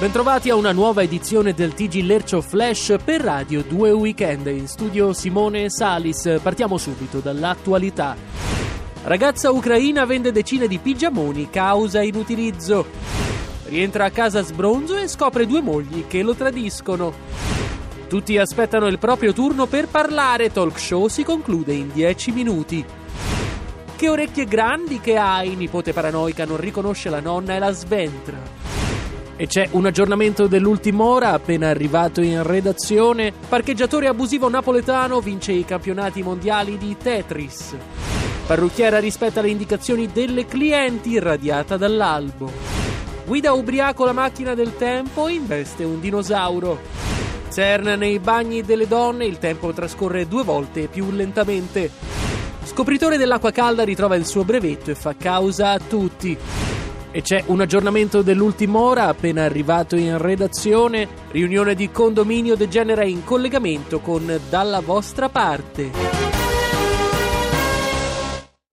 Bentrovati a una nuova edizione del TG Lercio Flash per Radio 2 Weekend. In studio Simone Salis. Partiamo subito dall'attualità. Ragazza ucraina vende decine di pigiamoni, causa inutilizzo. Rientra a casa sbronzo e scopre due mogli che lo tradiscono. Tutti aspettano il proprio turno per parlare. Talk show si conclude in 10 minuti. Che orecchie grandi che hai, nipote paranoica non riconosce la nonna e la sventra. E c'è un aggiornamento dell'ultima ora appena arrivato in redazione. Parcheggiatore abusivo napoletano vince i campionati mondiali di Tetris. Parrucchiera rispetta le indicazioni delle clienti irradiata dall'albo. Guida ubriaco la macchina del tempo investe un dinosauro. CERN nei bagni delle donne il tempo trascorre due volte più lentamente. Scopritore dell'acqua calda ritrova il suo brevetto e fa causa a tutti. E c'è un aggiornamento dell'ultima ora appena arrivato in redazione. Riunione di condominio degenera in collegamento con Dalla vostra parte.